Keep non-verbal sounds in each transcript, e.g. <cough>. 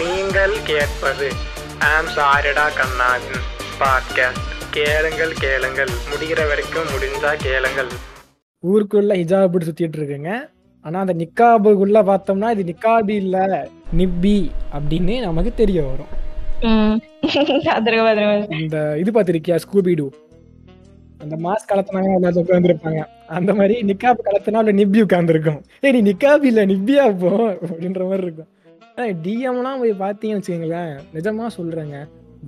நீங்கள் கேட்பது. ஆம் சாரிடா கண்ணாவின் பாட்காஸ்ட் கேளுங்கள் கேளுங்கள். முடிகிற வரைக்கும் முடிஞ்சா கேளுங்கள். ஊருக்குள்ள ஹிஜாப் சுத்திட்டு இருக்குங்க. ஆனா அந்த நிக்காபுக்குள்ள பார்த்தோம்னா இது நிக்காபி இல்ல நிப்பி அப்படின்னு நமக்கு தெரிய வரும். இந்த இது பார்த்திருக்கியா ஸ்கூபிடு அந்த மாஸ்க் கலத்தினாங்க எல்லாரும் உட்காந்துருப்பாங்க அந்த மாதிரி நிக்காப் கலத்தினா நிப்பி உட்காந்துருக்கும் ஏய் நீ நிக்காபி இல்ல நிப்பியா போ அப்படின்ற மாதிரி இருக்கும். டிஎம்லாம் போய் பார்த்தீங்கன்னு வச்சுக்கோங்களேன் நிஜமா சொல்றேங்க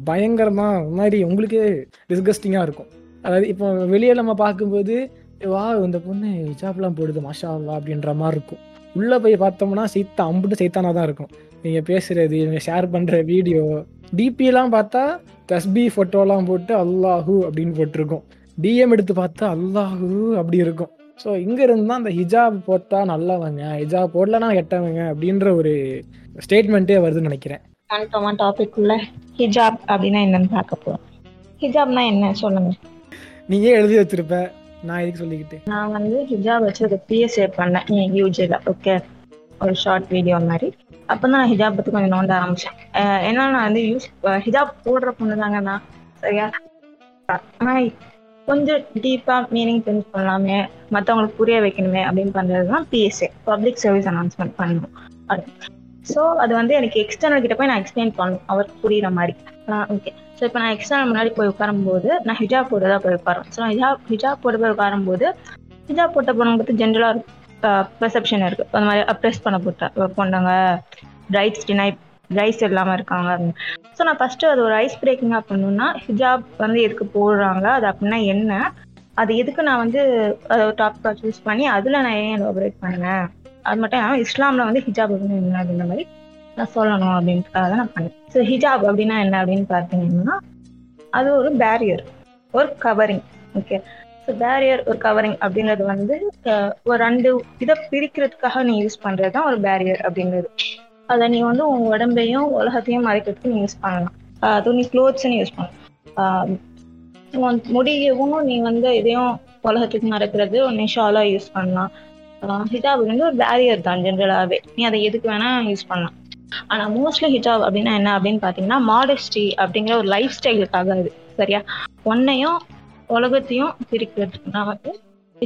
பயங்கரமா ஒரு மாதிரி உங்களுக்கே டிஸ்கஸ்டிங்காக இருக்கும். அதாவது இப்போ வெளியே நம்ம பார்க்கும்போது வா இந்த பொண்ணு ஹிஜாப்லாம் போடுது மாஷா வா அப்படின்ற மாதிரி இருக்கும். உள்ளே போய் பார்த்தோம்னா சீத்தா அம்புட்டு சைத்தானா தான் இருக்கும். நீங்கள் பேசுறது நீங்கள் ஷேர் பண்ணுற வீடியோ டிபிலாம் பார்த்தா தஸ்பி ஃபோட்டோலாம் போட்டு அல்லாஹூ அப்படின்னு போட்டிருக்கும். டிஎம் எடுத்து பார்த்தா அல்லாஹூ அப்படி இருக்கும். ஸோ இங்க இருந்து தான் அந்த ஹிஜாப் போட்டா நல்லவங்க. ஹிஜாப் போடலனா கெட்டவங்க அப்படின்ற ஒரு ஸ்டேட்மெண்ட்டே வருதுன்னு நினைக்கிறேன். கன்ஃபார்மா டாபிக் உள்ள ஹிஜாப் அப்படின்னா என்னன்னு பார்க்க போறோம். ஹிஜாப்னா என்ன? சொல்லுங்க. நீங்க எழுதி வச்சிருப்ப. நான் எதுக்கு சொல்லிக்கிட்டு? நான் வந்து ஹிஜாப் வச்சு ஒரு பிஎஸ்ஏ பண்ணேன். யூஜியில் ஓகே ஒரு ஷார்ட் வீடியோ மாதிரி. அப்போ தான் நான் ஹிஜாப் பற்றி கொஞ்சம் நோண்ட ஆரம்பிச்சேன். அஹ் ஏன்னா நான் வந்து யூஸ் ஹிஜாப் போடுற பொண்ணு தாங்க நான் சரியா? ஆனால் கொஞ்சம் டீப்பா மீனிங் தெரிஞ்சு பண்ணலாமே மற்றவங்களுக்கு புரிய வைக்கணுமே அப்படின்னு பண்றது தான் பிஎஸ்ஏ பப்ளிக் சர்வீஸ் அனௌன்ஸ்மெண்ட் பண்ணணும். ஸோ அது வந்து எனக்கு எக்ஸ்டர்னல் கிட்ட போய் நான் எக்ஸ்பிளைன் பண்ணணும். அவருக்கு புரியுற மாதிரி. ஓகே ஸோ இப்போ நான் எக்ஸ்டர்னல் முன்னாடி போய் உட்காரும்போது நான் ஹிஜாப் போட்டு தான் போய் உட்காரும் ஸோ நான் ஹிஜாப் ஹிஜாப் போட்டு போய் உட்காரும்போது ஹிஜாப் போட்ட பொண்ணு பற்றி ஜென்ரலாக பெர்செப்ஷன் இருக்கு. அந்த மாதிரி அப்ரெஸ் பண்ண போட்ட. பொண்ணுங்க ரைட்ஸ் டினை ரைஸ் இல்லாமல் இருக்காங்க. அப்படின்னு ஸோ நான் ஃபர்ஸ்ட் அது ஒரு ஐஸ் பிரேக்கிங்காக பண்ணணும்னா ஹிஜாப் வந்து எதுக்கு போடுறாங்க அது அப்படின்னா என்ன? அது எதுக்கு நான் வந்து டாப்பிக்காக சூஸ் பண்ணி அதில் நான் ஏன் எலாபரேட் பண்ணேன்? அது மட்டும் இல்லாமல் இஸ்லாமில் வந்து ஹிஜாப் அப்படின்னு என்ன அப்படின்ற மாதிரி நான் சொல்லணும் அப்படின்றதுக்காக தான் நான் பண்ணேன். ஸோ ஹிஜாப் அப்படின்னா என்ன அப்படின்னு பார்த்தீங்கன்னா அது ஒரு பேரியர் ஒரு கவரிங் ஓகே ஸோ பேரியர் ஒரு கவரிங் அப்படிங்கிறது வந்து ஒரு ரெண்டு இதை பிரிக்கிறதுக்காக நீ யூஸ் பண்ணுறது தான் ஒரு பேரியர் அப்படிங்கிறது அதை நீ வந்து உன் உடம்பையும் உலகத்தையும் மறைக்கிறதுக்கு நீ யூஸ் பண்ணலாம். துணி அதுவும் நீ க்ளோத்ஸ்ன்னு யூஸ் பண்ணலாம். உன் முடியவும் நீ வந்து இதையும் உலகத்துக்கு மறைக்கிறது உன்னை ஷாலா யூஸ் பண்ணலாம். ஹிஜாப் வந்து ஒரு பேரியர் தான் ஜென்ரலாகவே நீ அதை எதுக்கு வேணா யூஸ் பண்ணலாம். ஆனா மோஸ்ட்லி ஹிஜாப் அப்படின்னா என்ன அப்படின்னு பாத்தீங்கன்னா மாடஸ்டி அப்படிங்கிற ஒரு லைஃப் ஸ்டைலுக்காக அது சரியா? ஒன்னையும் உலகத்தையும் பிரிக்கிறதுக்கு நான் வந்து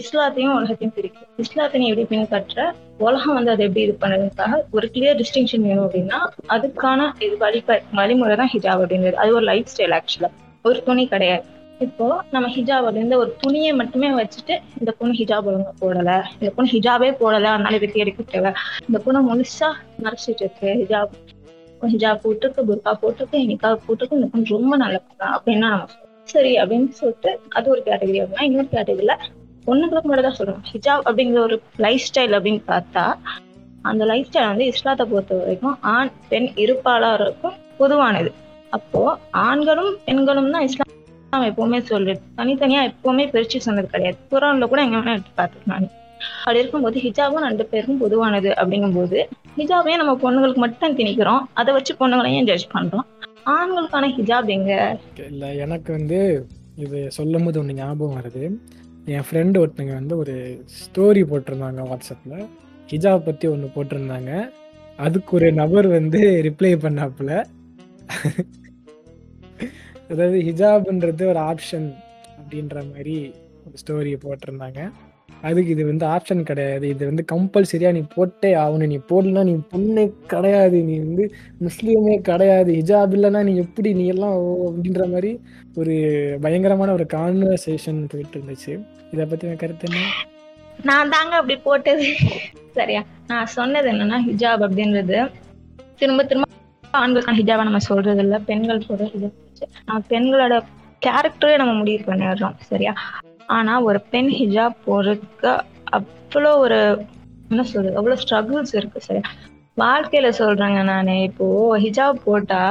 இஸ்லாத்தையும் உலகத்தையும் பிரிக்கும். இஸ்லாத்தினை எப்படி பின்பற்ற உலகம் வந்து அதை எப்படி இது பண்ணதுக்காக ஒரு கிளியர் டிஸ்டிங்ஷன் வேணும் அப்படின்னா அதுக்கான இது வழிப வழிமுறை தான் ஹிஜாப் அப்படின்றது. அது ஒரு லைஃப் ஸ்டைல் ஆக்சுவலா ஒரு துணி கிடையாது. இப்போ நம்ம ஹிஜாப் அப்படின்ற ஒரு துணியை மட்டுமே வச்சுட்டு இந்த பொண்ணு ஹிஜாப் ஒழுங்கா போடல இந்த பொண்ணு ஹிஜாபே போடல அதனால இதை தேடிக்க தேவை இந்த பொண்ணு முழுசா மறைச்சிட்டு இருக்கு. ஹிஜாப் ஹிஜாப் போட்டுருக்கு புர்கா போட்டுருக்கு இன்னைக்கா போட்டுருக்கு இந்த பொண்ணு ரொம்ப நல்ல பொண்ணு அப்படின்னா நம்ம சரி அப்படின்னு சொல்லிட்டு அது ஒரு கேட்டகரி அப்படின்னா இன்னொரு கேட்டகரியில பொண்ணுங்களுக்கு மட்டும் தான் சொல்றோம். ஹிஜாப் அப்படிங்கிற ஒரு லைஃப் ஸ்டைல் அப்படின்னு பார்த்தா அந்த லைஃப் ஸ்டைல் வந்து இஸ்லாத்தை பொறுத்த வரைக்கும் ஆண் பெண் இருப்பாளருக்கும் பொதுவானது. அப்போ ஆண்களும் பெண்களும் தான் இஸ்லாம் எப்பவுமே சொல்றது. தனித்தனியா எப்பவுமே பிரிச்சு சொன்னது கிடையாது. குரான்ல கூட எங்க வேணா எடுத்து பார்த்துக்கலாம் அப்படி இருக்கும்போது ஹிஜாபும் ரெண்டு பேருக்கும் பொதுவானது அப்படிங்கும்போது ஹிஜாபையும் நம்ம பொண்ணுங்களுக்கு மட்டும் திணிக்கிறோம். அதை வச்சு பொண்ணுங்களையும் ஜட்ஜ் பண்றோம்? ஆண்களுக்கான ஹிஜாப் எங்க? இல்லை எனக்கு வந்து இது சொல்லும் போது ஒன்று ஞாபகம் வருது. என் ஃப்ரெண்டு ஒருத்தங்க வந்து ஒரு ஸ்டோரி போட்டிருந்தாங்க வாட்ஸ்அப்பில் ஹிஜாப் பற்றி ஒன்று போட்டிருந்தாங்க. அதுக்கு ஒரு நபர் வந்து ரிப்ளை பண்ணாப்புல. அதாவது ஹிஜாப்ன்றது ஒரு ஆப்ஷன் அப்படின்ற மாதிரி ஒரு ஸ்டோரியை போட்டிருந்தாங்க. அதுக்கு இது வந்து ஆப்ஷன் கிடையாது. இது வந்து கம்பல்சரியா நீ போட்டே ஆகணும். நீ போடலாம் நீ பொண்ணே கிடையாது. நீ வந்து முஸ்லீமே கிடையாது. ஹிஜாப் இல்லைன்னா நீ எப்படி நீ எல்லாம் அப்படின்ற மாதிரி ஒரு பயங்கரமான ஒரு கான்வர்சேஷன் போயிட்டு இருந்துச்சு. இதை பத்தி கருத்து என்ன? நான் தாங்க அப்படி போட்டது. சரியா? நான் சொன்னது என்னன்னா ஹிஜாப் அப்படின்றது திரும்ப திரும்ப ஆண்களுக்கான ஹிஜாபா நம்ம சொல்றது இல்ல பெண்கள் போடுற ஹிஜாப் நம்ம பெண்களோட கேரக்டரே நம்ம முடிவு பண்ணிடுறோம். சரியா? ஆனா ஒரு பெண் ஹிஜாப் போடுறதுக்கு அவ்வளோ ஒரு என்ன சொல்றது அவ்வளோ ஸ்ட்ரகிள்ஸ் இருக்கு சார் வாழ்க்கையில சொல்றேங்க நானு இப்போ ஹிஜாப் போட்டா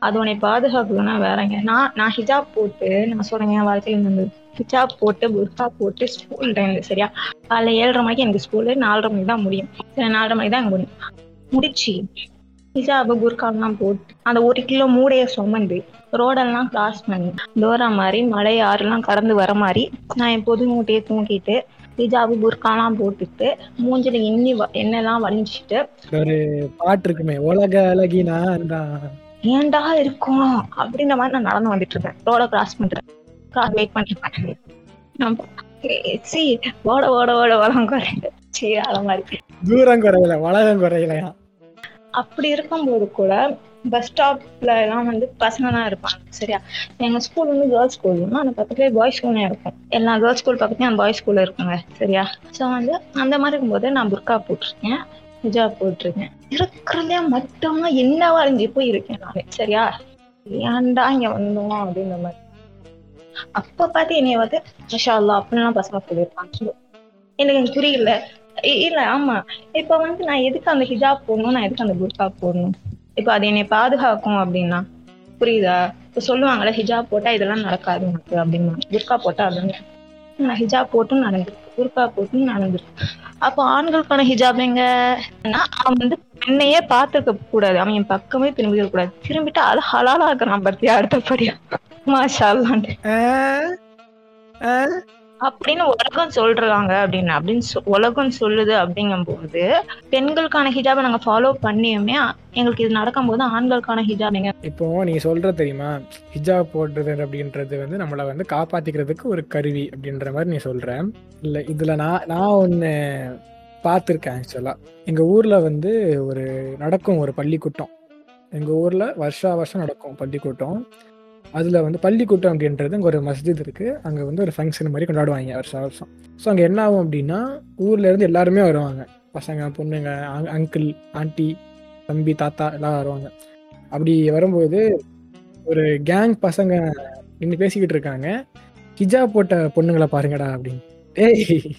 அது உன்னை பாதுகாக்கணும்னா வேறங்க. நான் நான் ஹிஜாப் போட்டு நான் சொல்றேங்க என் வாழ்க்கையில நடந்தது ஹிஜாப் போட்டு புர்கா போட்டு ஸ்கூல் டைம்ல சரியா? காலைல ஏழரை மணிக்கு எனக்கு ஸ்கூலு நாலரை மணிக்கு தான் முடியும். நாலரை மணிக்கு தான் முடியும். முடிச்சு ஹிஜாபு புர்காலாம் போட்டு அந்த ஒரு கிலோ மூடைய சுமந்து ரோடெல்லாம் கிராஸ் பண்ணி டோரா மாதிரி மலை ஆறுலாம் கடந்து வர மாதிரி நான் என் பொது மூட்டையை தூக்கிட்டு ஹிஜாபு புர்காலாம் போட்டுட்டு மூஞ்சில வ- எண்ணெய்லாம் வலிஞ்சிட்டு ஒரு பாட்டு இருக்குமே உலக அழகினா ஏன்டா இருக்கும்? அப்படின்ற மாதிரி நான் நடந்து வந்துட்டு இருக்கேன் ரோட கிராஸ் பண்றேன். கிராஸ் வெயிட் பண்ணிருப்பேன் சி ஓட ஓட ஓட ஓட சீ அத மாதிரி. தூரம் குறையல உலகம் குறையலையா? அப்படி இருக்கும்போது கூட பஸ் ஸ்டாப்ல எல்லாம் வந்து பசங்க தான் இருப்பாங்க சரியா? எங்க ஸ்கூல் வந்து கேர்ள்ஸ் ஸ்கூல் அந்த பக்கத்துலேயே பாய்ஸ் ஸ்கூலும் இருக்கும். எல்லா கேர்ள்ஸ் ஸ்கூல் பக்கத்துலயும் அந்த பாய்ஸ் ஸ்கூல் இருக்குங்க சரியா? ஸோ வந்து அந்த மாதிரி இருக்கும்போது நான் புர்கா போட்டிருக்கேன் ஹிஜாப் போட்டிருக்கேன். இருக்கிறதே மட்டுமா என்னவா இருந்து போய் இருக்கேன் நானு சரியா? ஏன்டா இங்க வந்தோம் அப்படின்ற மாதிரி. அப்ப பார்த்து என்னைய வந்து மஷா அல்லா அப்படின்லாம் பசங்க சொல்லியிருப்பாங்க எனக்கு புரியல. இல்ல ஆமா. இப்ப வந்து நான் எதுக்கு அந்த ஹிஜாப் போடணும்? நான் எதுக்கு அந்த புர்கா போடணும்? இப்ப அது என்னை பாதுகாக்கும் அப்படின்னா புரியுதா? இப்ப சொல்லுவாங்கல்ல ஹிஜாப் போட்டா இதெல்லாம் நடக்காது உனக்கு அப்படின்னா. புர்கா போட்டா அதுங்க நான் ஹிஜாப் போட்டும் நடந்திருக்கு புர்கா போட்டும் நடந்திருக்கு அப்போ ஆண்களுக்கான ஹிஜாப் எங்கன்னா அவன் வந்து பெண்ணையே பார்த்துக்க கூடாது. அவன் என் பக்கமே திரும்பி கூடாது. திரும்பிட்டு அது ஹலாலா இருக்கிறான் பத்தியா அடுத்தபடியா. மாஷா அல்லான்ட்டு அப்படின்னு உலகம் சொல்றாங்க அப்படின்னு அப்படின்னு உலகம் சொல்லுது அப்படிங்கும்போது பெண்களுக்கான ஹிஜாபை நாங்க ஃபாலோ பண்ணியுமே எங்களுக்கு இது நடக்கும்போது ஆண்களுக்கான ஹிஜாப் எங்க இப்போ நீ சொல்ற தெரியுமா? ஹிஜாப் போடுறது அப்படின்றது வந்து நம்மளை வந்து காப்பாத்திக்கிறதுக்கு ஒரு கருவி அப்படின்ற மாதிரி நீ சொல்ற. இல்ல இதுல நான் நான் ஒன்னு பார்த்துருக்கேன் ஆக்சுவலா எங்க ஊர்ல வந்து ஒரு நடக்கும் ஒரு பள்ளிக்கூட்டம். எங்க ஊர்ல வருஷா வருஷம் நடக்கும் பள்ளிக்கூட்டம். அதில் வந்து பள்ளிக்கூட்டம் அப்படின்றது அங்கே ஒரு மஸ்ஜித் இருக்குது அங்கே வந்து ஒரு ஃபங்க்ஷன் மாதிரி கொண்டாடுவாங்க வருஷம் வருஷம். ஸோ அங்கே என்ன ஆகும் அப்படின்னா ஊர்லேருந்து எல்லாருமே வருவாங்க. பசங்க பொண்ணுங்க அங்கிள் ஆண்டி தம்பி தாத்தா எல்லாம் வருவாங்க. அப்படி வரும்போது ஒரு கேங் பசங்க நின்று பேசிக்கிட்டு இருக்காங்க. ஹிஜா போட்ட பொண்ணுங்களை பாருங்கடா அப்படின்னு. ஏய்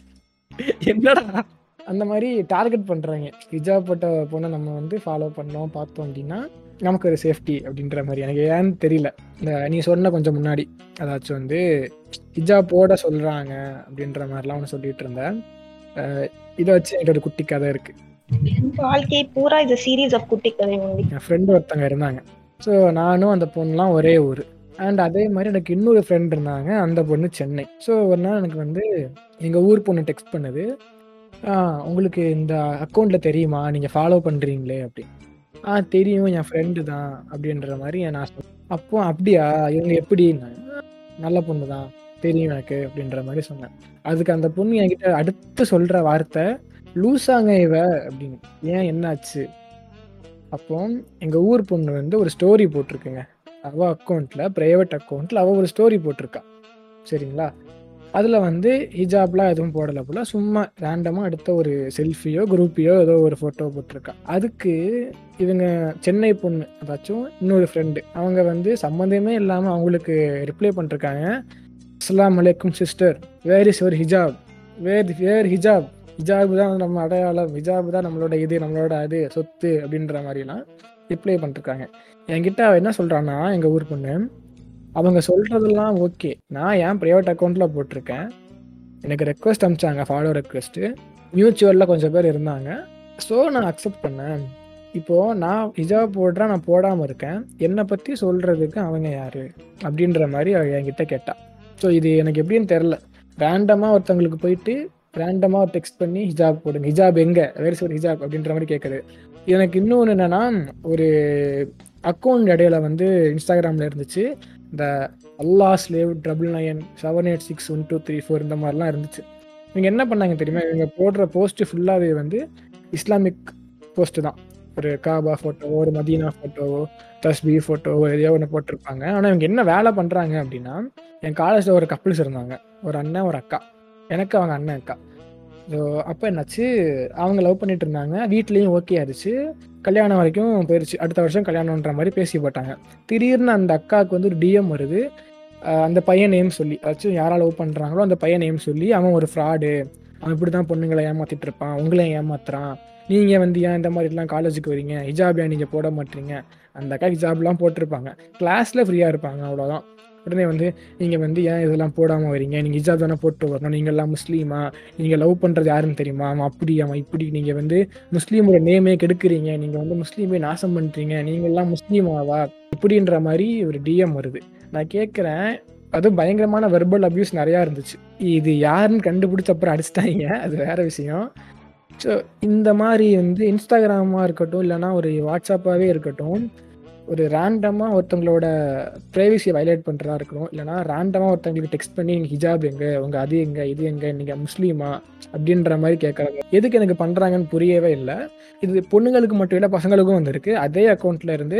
என்னடா? அந்த மாதிரி டார்கெட் பண்ணுறாங்க ஹிஜா போட்ட பொண்ணை நம்ம வந்து ஃபாலோ பண்ணோம் பார்த்தோம் அப்படின்னா நமக்கு ஒரு சேஃப்டி அப்படின்ற மாதிரி. எனக்கு ஏன்னு தெரியல. இந்த நீ சொன்ன கொஞ்சம் முன்னாடி. அதாச்சும் வந்து ஹிஜாப் போட சொல்றாங்க அப்படின்ற மாதிரிலாம் ஒன்று சொல்லிட்டு இருந்தேன். இதை வச்சு என்கிட்ட ஒரு குட்டி கதை இருக்கு. வாழ்க்கை பூரா இது சீரீஸ் ஆஃப் குட்டி கதை. என் ஃப்ரெண்டு ஒருத்தங்க இருந்தாங்க. ஸோ நானும் அந்த பொண்ணுலாம் ஒரே ஊர். அண்ட் அதே மாதிரி எனக்கு இன்னொரு ஃப்ரெண்ட் இருந்தாங்க. அந்த பொண்ணு சென்னை. ஸோ ஒரு நாள் எனக்கு வந்து எங்கள் ஊர் பொண்ணு டெக்ஸ்ட் பண்ணுது. "ஆ, உங்களுக்கு இந்த அக்கௌண்ட்டில் தெரியுமா? நீங்கள் ஃபாலோ பண்ணுறீங்களே அப்படி ஆ தெரியும் என் ஃப்ரெண்டு தான் அப்படின்ற மாதிரி நான் சொன்னேன் அப்போ அப்படியா? இவங்க எப்படி? நல்ல பொண்ணு தான் தெரியும் எனக்கு அப்படின்ற மாதிரி சொன்னேன். அதுக்கு அந்த பொண்ணு என்கிட்ட அடுத்து சொல்கிற வார்த்தை லூசாங்க இவ அப்படின்னு. ஏன் என்னாச்சு? அப்போ எங்க ஊர் பொண்ணு வந்து ஒரு ஸ்டோரி போட்டிருக்குங்க. அவ அக்கௌண்ட்ல பிரைவேட் அக்கௌண்ட்ல அவ ஒரு ஸ்டோரி போட்டிருக்கா. சரிங்களா? அதில் வந்து ஹிஜாப்லாம் எதுவும் போடல போல. சும்மா ரேண்டமாக எடுத்த ஒரு செல்ஃபியோ குரூப்பியோ ஏதோ ஒரு ஃபோட்டோ போட்டிருக்கா. அதுக்கு இவங்க சென்னை பொண்ணு அதாச்சும் இன்னொரு ஃப்ரெண்டு அவங்க வந்து சம்மந்தமே இல்லாமல் அவங்களுக்கு ரிப்ளை பண்ணிருக்காங்க. அஸ்லாம் அலைக்கும் சிஸ்டர் வேர் இஸ் யுவர் ஹிஜாப் வேர் வேர் ஹிஜாப் ஹிஜாப் தான் நம்ம அடையாளம். ஹிஜாப் தான் நம்மளோட இது நம்மளோட அது சொத்து அப்படின்ற மாதிரிலாம் ரிப்ளை பண்ணிருக்காங்க. என்கிட்ட அவள் என்ன சொல்கிறான்னா எங்கள் ஊர் பொண்ணு அவங்க சொல்றதெல்லாம் ஓகே. நான் ஏன் ப்ரைவேட் அக்கௌண்ட்ல போட்டிருக்கேன். எனக்கு ரெக்வஸ்ட் அனுப்பிச்சாங்க ஃபாலோ ரெக்வஸ்ட் மியூச்சுவல்ல கொஞ்சம் பேர் இருந்தாங்க. ஸோ நான் அக்செப்ட் பண்ணேன். இப்போ நான் ஹிஜாப் போடுறேன் நான் போடாம இருக்கேன். என்னை பத்தி சொல்றதுக்கு அவங்க யாரு? அப்படின்ற மாதிரி அவள் என்கிட்ட கேட்டா. ஸோ இது எனக்கு எப்படின்னு தெரில ரேண்டமாக ஒருத்தவங்களுக்கு போயிட்டு ரேண்டமா டெக்ஸ்ட் பண்ணி ஹிஜாப் போடுங்க. ஹிஜாப் எங்கே? வேறு ஒரு ஹிஜாப் அப்படின்ற மாதிரி கேட்குது எனக்கு இன்னொன்று என்னென்னா ஒரு அக்கௌண்ட் இடையில வந்து இன்ஸ்டாகிராமில் இருந்துச்சு. இந்த அல்லா slave double nine seven eight six one two three four இந்த மாதிரிலாம் இருந்துச்சு. இவங்க என்ன பண்ணாங்க தெரியுமா? இவங்க போடுற போஸ்ட் ஃபுல்லாகவே வந்து இஸ்லாமிக் போஸ்ட் தான். ஒரு காபா ஃபோட்டோவோ ஒரு மதீனா ஃபோட்டோவோ தஸ்பி ஃபோட்டோவோ எதையோ ஒன்று போட்டிருப்பாங்க. ஆனால் இவங்க என்ன வேலை பண்ணுறாங்க அப்படின்னா என் காலேஜில் ஒரு கப்புள்ஸ் இருந்தாங்க. ஒரு அண்ணன் ஒரு அக்கா. எனக்கு அவங்க அண்ணன் அக்கா. ஸோ அப்போ என்னாச்சு? அவங்க லவ் பண்ணிட்டு இருந்தாங்க. வீட்லேயும் ஓகே ஆயிடுச்சு. கல்யாணம் வரைக்கும் போயிடுச்சு அடுத்த வருஷம் கல்யாணம்ன்ற மாதிரி பேசி போட்டாங்க. திடீர்னு அந்த அக்காவுக்கு வந்து ஒரு டிஎம் வருது. அந்த பையன் நேம் சொல்லி அதாச்சும் யாரால லவ் பண்ணுறாங்களோ அந்த பையன் நேம் சொல்லி அவன் ஒரு ஃப்ராடு அவன் இப்படி தான் பொண்ணுங்களை ஏமாத்திட்டு இருப்பான். உங்களையும் ஏமாத்துறான். நீங்கள் வந்து ஏன் இந்த மாதிரிலாம் காலேஜுக்கு வரீங்க? ஹிஜாபியா நீங்கள் போட மாட்டீங்க? அந்த அக்கா ஹிஜாப்லாம் போட்டிருப்பாங்க. கிளாஸில் ஃப்ரீயாக இருப்பாங்க. அவ்வளோதான் உடனே வந்து நீங்கள் வந்து ஏன் இதெல்லாம் போடாமல் வரீங்க? நீங்கள் ஹிஜாப் தானே போட்டு வரணும். நீங்கள்லாம் முஸ்லீமா? நீங்கள் லவ் பண்ணுறது யாருன்னு தெரியுமா? அவன் அப்படி அவன் இப்படி. நீங்கள் வந்து முஸ்லீமோட நேமே கெடுக்குறீங்க. நீங்கள் வந்து முஸ்லீமே நாசம் பண்ணுறீங்க நீங்கள்லாம் முஸ்லீமாவா? இப்படின்ற மாதிரி ஒரு டிஎம் வருது. நான் கேட்குறேன் அதுவும் பயங்கரமான வெர்பல் அப்யூஸ் நிறையா இருந்துச்சு. இது யாருன்னு கண்டுபிடிச்ச அப்புறம் அடிச்சிட்டாங்க. அது வேற விஷயம். ஸோ இந்த மாதிரி வந்து இன்ஸ்டாகிராமாக இருக்கட்டும் இல்லைன்னா ஒரு வாட்ஸ்அப்பாகவே இருக்கட்டும் ஒரு ரேண்டமாக ஒருத்தவங்களோட ப்ரைவசியை வயலேட் பண்ணுறதா இருக்கணும். இல்லைனா ரேண்டமாக ஒருத்தவங்களுக்கு டெக்ஸ்ட் பண்ணி நீங்கள் ஹிஜாப் எங்கே? உங்கள் அது எங்கே? இது எங்கே? நீங்கள் முஸ்லீமா? அப்படின்ற மாதிரி கேட்குறாங்க. எதுக்கு எனக்கு பண்ணுறாங்கன்னு புரியவே இல்லை. இது பொண்ணுங்களுக்கு மட்டும் இல்லை பசங்களுக்கும் வந்திருக்கு. அதே அக்கௌண்ட்ல இருந்து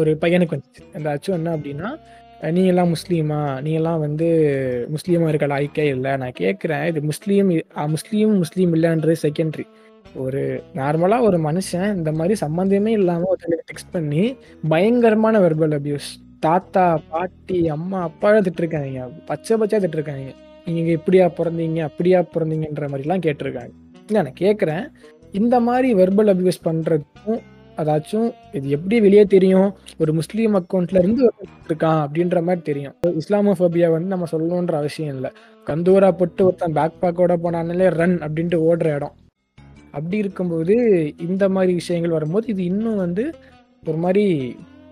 ஒரு பையனுக்கு வந்துச்சு. அந்த அச்சு என்ன அப்படின்னா நீ எல்லாம் முஸ்லீமா? நீ எல்லாம் வந்து முஸ்லீமா இருக்க லாய்க்கே இல்லை. நான் கேட்குறேன் இது முஸ்லீம் முஸ்லீம் முஸ்லீம் இல்லைன்றது செகண்டரி ஒரு நார்மலாக ஒரு மனுஷன் இந்த மாதிரி சம்மந்தமே இல்லாமல் ஒருத்தருக்கு டெக்ஸ்ட் பண்ணி பயங்கரமான வெர்பல் அபியூஸ் தாத்தா பாட்டி அம்மா அப்பா திட்டிருக்காங்க. பச்சை பச்சையா திட்டிருக்காங்க. நீங்க இப்படியா பிறந்தீங்க அப்படியா பிறந்தீங்கன்ற மாதிரிலாம் கேட்டிருக்காங்க. இல்லை நான் கேட்குறேன் இந்த மாதிரி வெர்பல் அபியூஸ் பண்றதுக்கும் அதாச்சும் இது எப்படி வெளியே தெரியும்? ஒரு முஸ்லீம் அக்கௌண்ட்ல இருந்து இருக்கான் அப்படின்ற மாதிரி தெரியும். இஸ்லாமோஃபோபியா வந்து நம்ம சொல்லணுன்ற அவசியம் இல்லை. கந்தூரா போட்டு ஒருத்தன் பேக் பேக்கோட போனாலே ரன் அப்படின்ட்டு ஓடுற இடம். அப்படி இருக்கும்போது இந்த மாதிரி விஷயங்கள் வரும்போது இது இன்னும் வந்து ஒரு மாதிரி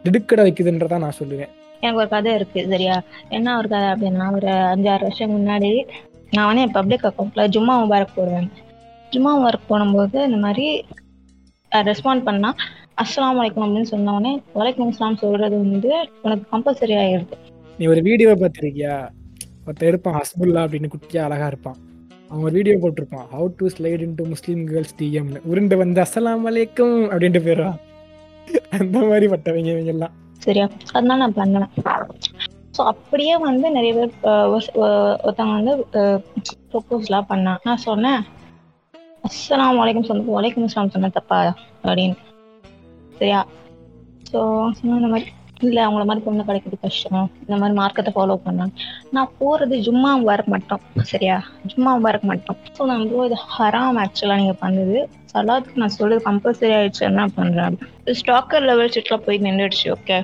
திடுக்கடை வைக்குதுன்றதா நான் சொல்லுவேன். எனக்கு ஒரு கதை இருக்கு சரியா? என்ன ஒரு கதை அப்படின்னா ஒரு அஞ்சாறு வருஷம் முன்னாடி நான் வந்து என் பப்ளிக் அக்கௌண்ட்ல ஜும்மா முபாரக் போடுவேன். ஜும்மா முபாரக் போடும்போது இந்த மாதிரி ரெஸ்பாண்ட் பண்ணா அஸ்ஸலாமு அலைக்கும் அப்படின்னு சொன்ன உடனே வலைக்கும் இஸ்லாம் சொல்றது வந்து உனக்கு கம்பல்சரி ஆயிடுது. நீ ஒரு வீடியோ பார்த்துருக்கியா? ஒருத்தன் இருப்பான் ஹஸ்புல்லா அப்படின்னு குட்டியா அழகா இருப்பான். அவன் ஒரு வீடியோ போட்டிருப்பான். How to slide into Muslim girls டிஎம்னு உருண்டு வந்து அஸ்லாம் வலைக்கும் அப்படின்ட்டு போயிடுவான். அந்த மாதிரி பட்டவங்க இவங்க எல்லாம். சரியா? அதனால நான் பண்ணேன் ஸோ அப்படியே வந்து நிறைய பேர் ஒருத்தவங்க வந்து ப்ரொப்போஸ்லாம் பண்ணான் நான் சொன்னேன் அஸ்லாம் வலைக்கும் சொன்னது வலைக்கும் இஸ்லாம் சொன்னேன் தப்பா? அப்படின்னு. சரியா? ஸோ சொன்ன இந்த மாதிரி. இல்லை அவங்கள மாதிரி பொண்ணு கிடைக்கிறது கஷ்டம். இந்த மாதிரி மார்க்கத்தை ஃபாலோ பண்ணாங்க. நான் போகிறது ஜும்மா முபாரக் மட்டும். சரியா? ஜும்மா முபாரக் மட்டும். ஸோ நான் ப்ரோ இது ஹராம் ஆக்சுவலாக நீங்கள் பண்ணது. சலாத்துக்கு நான் சொல்றது கம்பல்சரி ஆயிடுச்சு. என்ன பண்ணுறேன் ஸ்டாக்கர் லெவல் சிட்டில் போய் நின்றுடுச்சு ஓகே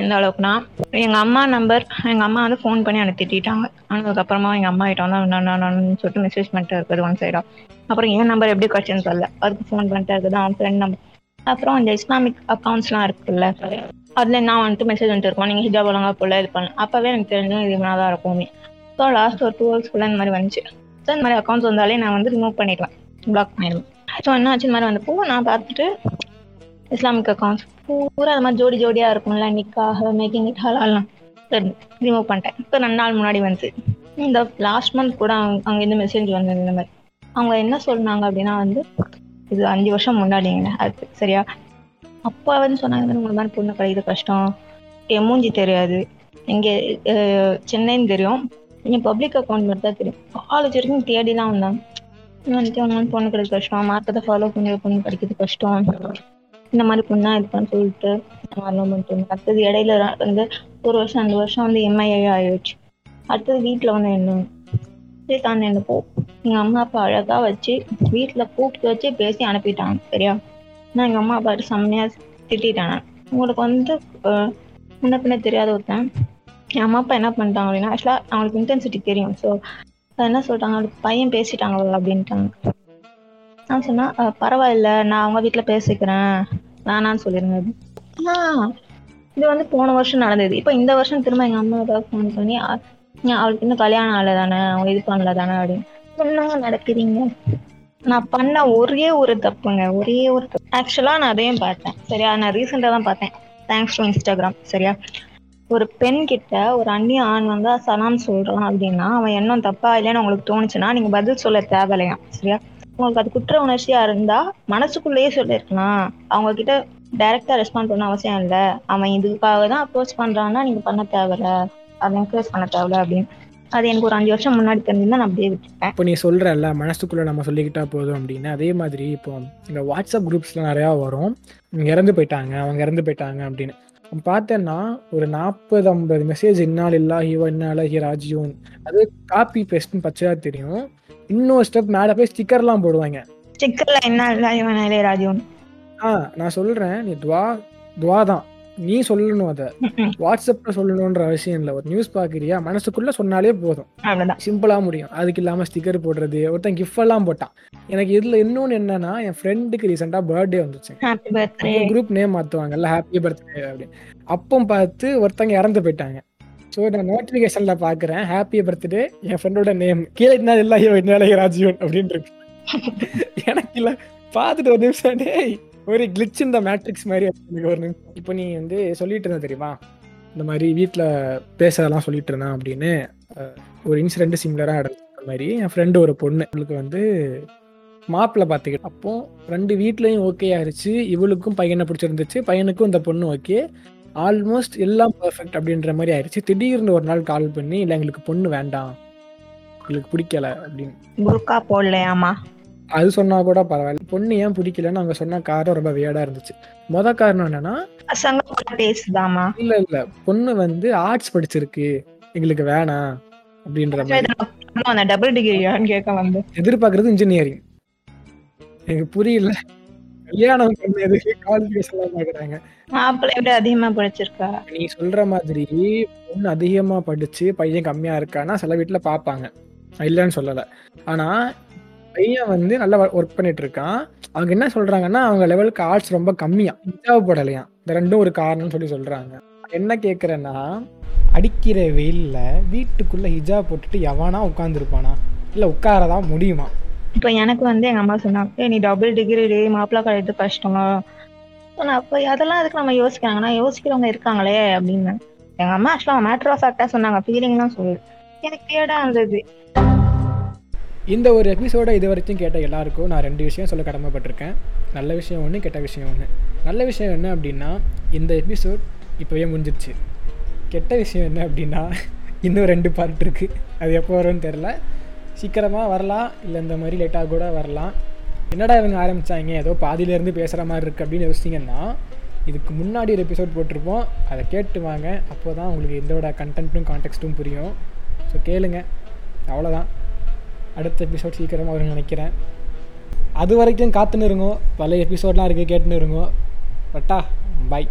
எந்த அளவுக்குனா எங்க அம்மா நம்பர் எங்க அம்மா வந்து ஃபோன் பண்ணி எனக்கு திட்டிட்டாங்க. அதுக்கப்புறமா எங்க அம்மா கிட்ட வந்து சொல்லிட்டு மெசேஜ் பண்ணிட்டு இருக்குது ஒன் சைடா அப்புறம் என் நம்பர் எப்படி கிடைச்சுன்னு தெரியல. அதுக்கு ஃபோன் பண்ணிட்டு இருக்குது. அவன் ஃப்ரெண்ட் நம்பர் அப்புறம் அந்த இஸ்லாமிக் அக்கௌண்ட்ஸ்லாம் இருக்குல்ல? அதுல நான் வந்துட்டு மெசேஜ் வந்துட்டு இருக்கோம். நீங்க ஹிஜாப் ஒழுங்கா போல இது பண்ணல அப்பவே எனக்கு தெரிஞ்சு இது தான் இருக்குமே ஸோ லாஸ்ட் ஒரு டூ ஹவர்ஸ்க்குள்ள இந்த மாதிரி வந்துச்சு. ஸோ இந்த மாதிரி அக்கௌண்ட்ஸ் வந்தாலே நான் வந்து ரிமூவ் பண்ணிடுவேன். பிளாக் பண்ணிடுவேன். ஸோ என்ன ஆச்சு? இந்த மாதிரி வந்தப்போ நான் பார்த்துட்டு இஸ்லாமிக் அக்கௌண்ட்ஸ் பூரா அது மாதிரி ஜோடி ஜோடியா இருக்கும்ல நிக்காக மேக்கிங் இட் ஹலால்லாம் ரிமூவ் பண்ணிட்டேன். இப்போ ரெண்டு நாள் முன்னாடி வந்து இந்த லாஸ்ட் மந்த் கூட அவங்க அங்கேருந்து மெசேஜ் வந்தது இந்த மாதிரி. அவங்க என்ன சொன்னாங்க அப்படின்னா வந்து இது அஞ்சு வருஷம் முன்னாடிங்க. அது சரியா? அப்பா வந்து சொன்னாங்க இந்த மாதிரி உங்களை மாதிரி பொண்ணு கிடைக்கிறது கஷ்டம். என் மூஞ்சி தெரியாது. இங்கே சென்னைன்னு தெரியும். நீங்கள் பப்ளிக் அக்கௌண்ட் மட்டும் தான் தெரியும். காலேஜ் வரைக்கும் தேடி தான் வந்தாங்க வந்துட்டு அவங்க வந்து பொண்ணு கிடைக்கிறது கஷ்டம். மார்க்கத்தை ஃபாலோ பண்ணி பொண்ணு கிடைக்கிறது கஷ்டம். இந்த மாதிரி பொண்ணா இது பண்ண சொல்லிட்டு வரணும் பண்ணிட்டு அடுத்தது இடையில வந்து ஒரு வருஷம் ரெண்டு வருஷம் வந்து எம்ஐஏ ஆயிடுச்சு. அடுத்தது வீட்டில் வந்து என்ன சரி தான் என்ன போ எங்கள் அம்மா அப்பா அழகாக வச்சு வீட்டில் கூப்பிட்டு வச்சு பேசி அனுப்பிட்டாங்க. சரியா? நான் எங்க அம்மா அப்பா செம்மையா திட்டான் உங்களுக்கு வந்து அஹ், முன்ன பின்ன தெரியாத ஒருத்தன். என் அம்மா அப்பா என்ன பண்ணிட்டாங்க அப்படின்னா ஆக்சுவலாக அவங்களுக்கு இன்டென்சிட்டி தெரியும். ஸோ என்ன சொல்லிட்டாங்க அவளுக்கு பையன் பேசிட்டாங்களா அப்படின்ட்டாங்க. நான் சொன்னா பரவாயில்ல நான் அவங்க வீட்டில் பேசிக்கிறேன். வேணான்னு சொல்லியிருந்தேன் ஆ இது வந்து போன வருஷம் நடந்தது. இப்போ இந்த வருஷம் திரும்ப எங்க அம்மா அப்பாவுக்கு ஃபோன் பண்ணி அவளுக்கு இன்னும் கல்யாணம் ஆகலை தானே அவங்க இது பண்ணல தானே அப்படின்னு. என்ன நடக்குறீங்க? நான் பண்ண ஒரே ஒரு தப்புங்க ஒரே ஒரு ஆக்சுவலா நான் அதையும் பார்த்தேன். சரியா? நான் ரீசெண்டா தான் பார்த்தேன். தேங்க்ஸ் டு இன்ஸ்டாகிராம் சரியா? ஒரு பெண் கிட்ட ஒரு அந்நிய ஆண் வந்து சலாம் சொல்றான் அப்படின்னா அவன் எண்ணம் தப்பா இல்லைன்னு உங்களுக்கு தோணுச்சுன்னா நீங்க பதில் சொல்ல தேவையில்லையா சரியா? உங்களுக்கு அது குற்ற உணர்ச்சியா இருந்தா மனசுக்குள்ளேயே சொல்லிருக்கலாம் அவங்க கிட்ட டைரக்டா ரெஸ்பாண்ட் பண்ண அவசியம் இல்லை. அவன் இதுக்காக தான் அப்ரோச் பண்றான்னா நீங்க பண்ண தேவையில்ல. அதை என்கரேஜ் பண்ண தேவையில்ல அப்படின்னு. அது எனக்கு ஒரு அஞ்சு வருஷம் முன்னாடி தெரிஞ்சிருந்தா நான் அப்படியே விட்டுட்டேன். இப்போ நீ சொல்கிறல்ல மனசுக்குள்ளே நம்ம சொல்லிக்கிட்டா போதும் அப்படின்னு. அதே மாதிரி இப்போ இந்த வாட்ஸ்அப் குரூப்ஸ்லாம் நிறையா வரும். இறந்து போயிட்டாங்க அவங்க இறந்து போயிட்டாங்க அப்படின்னு. அப்ப பார்த்தேன்னா ஒரு நாற்பது ஐம்பது மெசேஜ் இன்னால் இல்லாஹி வ இன்னாலஹி ராஜியூன். அது காப்பி பேஸ்ட்னு பச்சையாக தெரியும். இன்னொரு ஸ்டெப் மேலே போய் ஸ்டிக்கர்லாம் போடுவாங்க. ஸ்டிக்கர்ல என்ன இல்ல இளையராஜுன் ஆ நான் சொல்கிறேன் நீ துவா துவா தான். நீ சொல்லணும் அதை. வாட்ஸ்அப்பில் சொல்லணுன்ற அவசியம் இல்லை. ஒரு நியூஸ் பார்க்குறியா மனசுக்குள்ளே சொன்னாலே போதும். சிம்பிளா முடியும். அதுக்கு இல்லாம ஸ்டிக்கர் போடுறது ஒருத்தன் கிஃப்ட் எல்லாம் போட்டான். எனக்கு இதுல இன்னொன்னு என்னன்னா என் ஃப்ரெண்டுக்கு ரீசெண்டா பர்த்டே வந்துச்சு. குரூப் நேம் மாத்துவாங்கல்ல ஹாப்பி பர்த்டே அப்படின்னு. அப்போ பார்த்து ஒருத்தங்க இறந்து போயிட்டாங்க. ஸோ நான் நோட்டிஃபிகேஷன்ல பாக்குறேன் ஹாப்பி பர்த்டே என் ஃப்ரெண்டோட நேம் கீழே என்ன இல்லை ராஜீவன் அப்படின்னு இருக்கு. எனக்கு இல்ல. பார்த்துட்டு ஒரு நிமிஷம் டேய் ஒரு கிளிச் இந்த மேட்ரிக்ஸ் மாதிரி எனக்கு ஒரு இப்போ நீ வந்து சொல்லிட்டு இருந்த தெரியுமா? இந்த மாதிரி வீட்டில் பேசலாம் சொல்லிட்டு இருந்தேன் அப்படின்னு ஒரு இன்சிடென்ட் சிமிலராக நடந்த மாதிரி என் ஃப்ரெண்டு ஒரு பொண்ணு இவளுக்கு வந்து மாப்பிள்ளை பார்த்துக்கிட்டு அப்போ ரெண்டு வீட்லேயும் ஓகே ஆயிருச்சு. இவளுக்கும் பையனை பிடிச்சிருந்துச்சு. பையனுக்கும் இந்த பொண்ணு ஓகே ஆல்மோஸ்ட் எல்லாம் பர்ஃபெக்ட் அப்படின்ற மாதிரி ஆயிடுச்சு திடீர்னு ஒரு நாள் கால் பண்ணி இல்லை எங்களுக்கு பொண்ணு வேண்டாம். எங்களுக்கு பிடிக்கல அப்படின்னு. குருக்கா போடலையாமா அது சொன்னா கூட பரவாயில்ல. பொண்ணு ஏன் பிடிக்கலன்னு அவங்க சொன்ன காரணம் ரொம்ப வியடா இருந்துச்சு. மொத காரணம் என்னன்னா இல்ல இல்ல. பொண்ணு வந்து ஆர்ட்ஸ் படிச்சிருக்கு. எங்களுக்கு வேணாம். அப்படின்ற மாதிரி. டபுள் டிகிரியான்னு கேட்க வந்து எதிர்பார்க்கறது இன்ஜினியரிங் எனக்கு புரியல. கல்யாணம் பண்ணது குவாலிஃபிகேஷன் பாக்குறாங்க. மாப்பிள்ளை விட அதிகமா படிச்சிருக்கா? நீ சொல்ற மாதிரி பொண்ணு அதிகமா படிச்சு பையன் கம்மியா இருக்கான்னா சில வீட்டுல பாப்பாங்க. இல்லைன்னு சொல்லல. ஆனா பையன் வந்து நல்லா ஒர்க் பண்ணிட்டு இருக்கான் அவங்க என்ன சொல்றாங்கன்னா அவங்க லெவலுக்கு ஆர்ட்ஸ் ரொம்ப கம்மியா தேவைப்படலையா இந்த ரெண்டும் ஒரு காரணம்னு சொல்லி சொல்றாங்க. என்ன கேக்குறேன்னா அடிக்கிற வெயில்ல வீட்டுக்குள்ள ஹிஜா போட்டுட்டு எவனா உட்காந்துருப்பானா இல்ல உட்காரதான் முடியுமா? இப்போ எனக்கு வந்து எங்க அம்மா சொன்னாங்க நீ டபுள் டிகிரி டே மாப்பிள்ளை கழுத்து கஷ்டம் நான் அப்போ அதெல்லாம் எதுக்கு நம்ம யோசிக்கிறாங்கன்னா யோசிக்கிறவங்க இருக்காங்களே அப்படின்னு. எங்க அம்மா ஆக்சுவலாக மேட்ரு ஆஃப் ஃபேக்டா சொன்னாங்க. ஃபீலிங் தான் சொல்லு எனக்கு கேடா இருந்தது. இந்த ஒரு எபிசோடை இது வரைக்கும் கேட்ட எல்லாருக்கும் நான் ரெண்டு விஷயம் சொல்ல கடமைப்பட்டிருக்கேன். நல்ல விஷயம் ஒன்று கெட்ட விஷயம் ஒன்று நல்ல விஷயம் என்ன அப்படின்னா இந்த எபிசோட் இப்போவே முடிஞ்சிருச்சு. கெட்ட விஷயம் என்ன அப்படின்னா <laughs> இன்னும் ரெண்டு பார்ட் இருக்குது அது எப்போ வரும்னு தெரில சீக்கிரமாக வரலாம் இல்லை இந்த மாதிரி லேட்டாக கூட வரலாம். என்னடா இவங்க ஆரம்பித்தாங்க ஏதோ பாதியிலேருந்து பேசுகிற மாதிரி இருக்குது அப்படின்னு யோசிச்சிங்கன்னா இதுக்கு முன்னாடி ஒரு எபிசோட் போட்டிருப்போம். அதை கேட்டு வாங்க. அப்போ தான் உங்களுக்கு இதோட கண்டென்ட்டும் கான்டெக்ட்டும் புரியும். ஸோ கேளுங்க. அவ்வளோதான் அடுத்த எபிசோட் சீக்கிரமாக வரும்னு நினைக்கிறேன். அது வரைக்கும் காத்துன்னு இருங்கோ. பல எபிசோட்லாம் இருக்குது கேட்டுன்னு இருங்கோ. பட்டா பாய்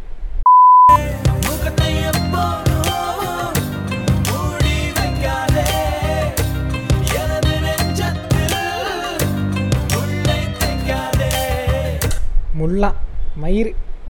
முல்லா மயிர்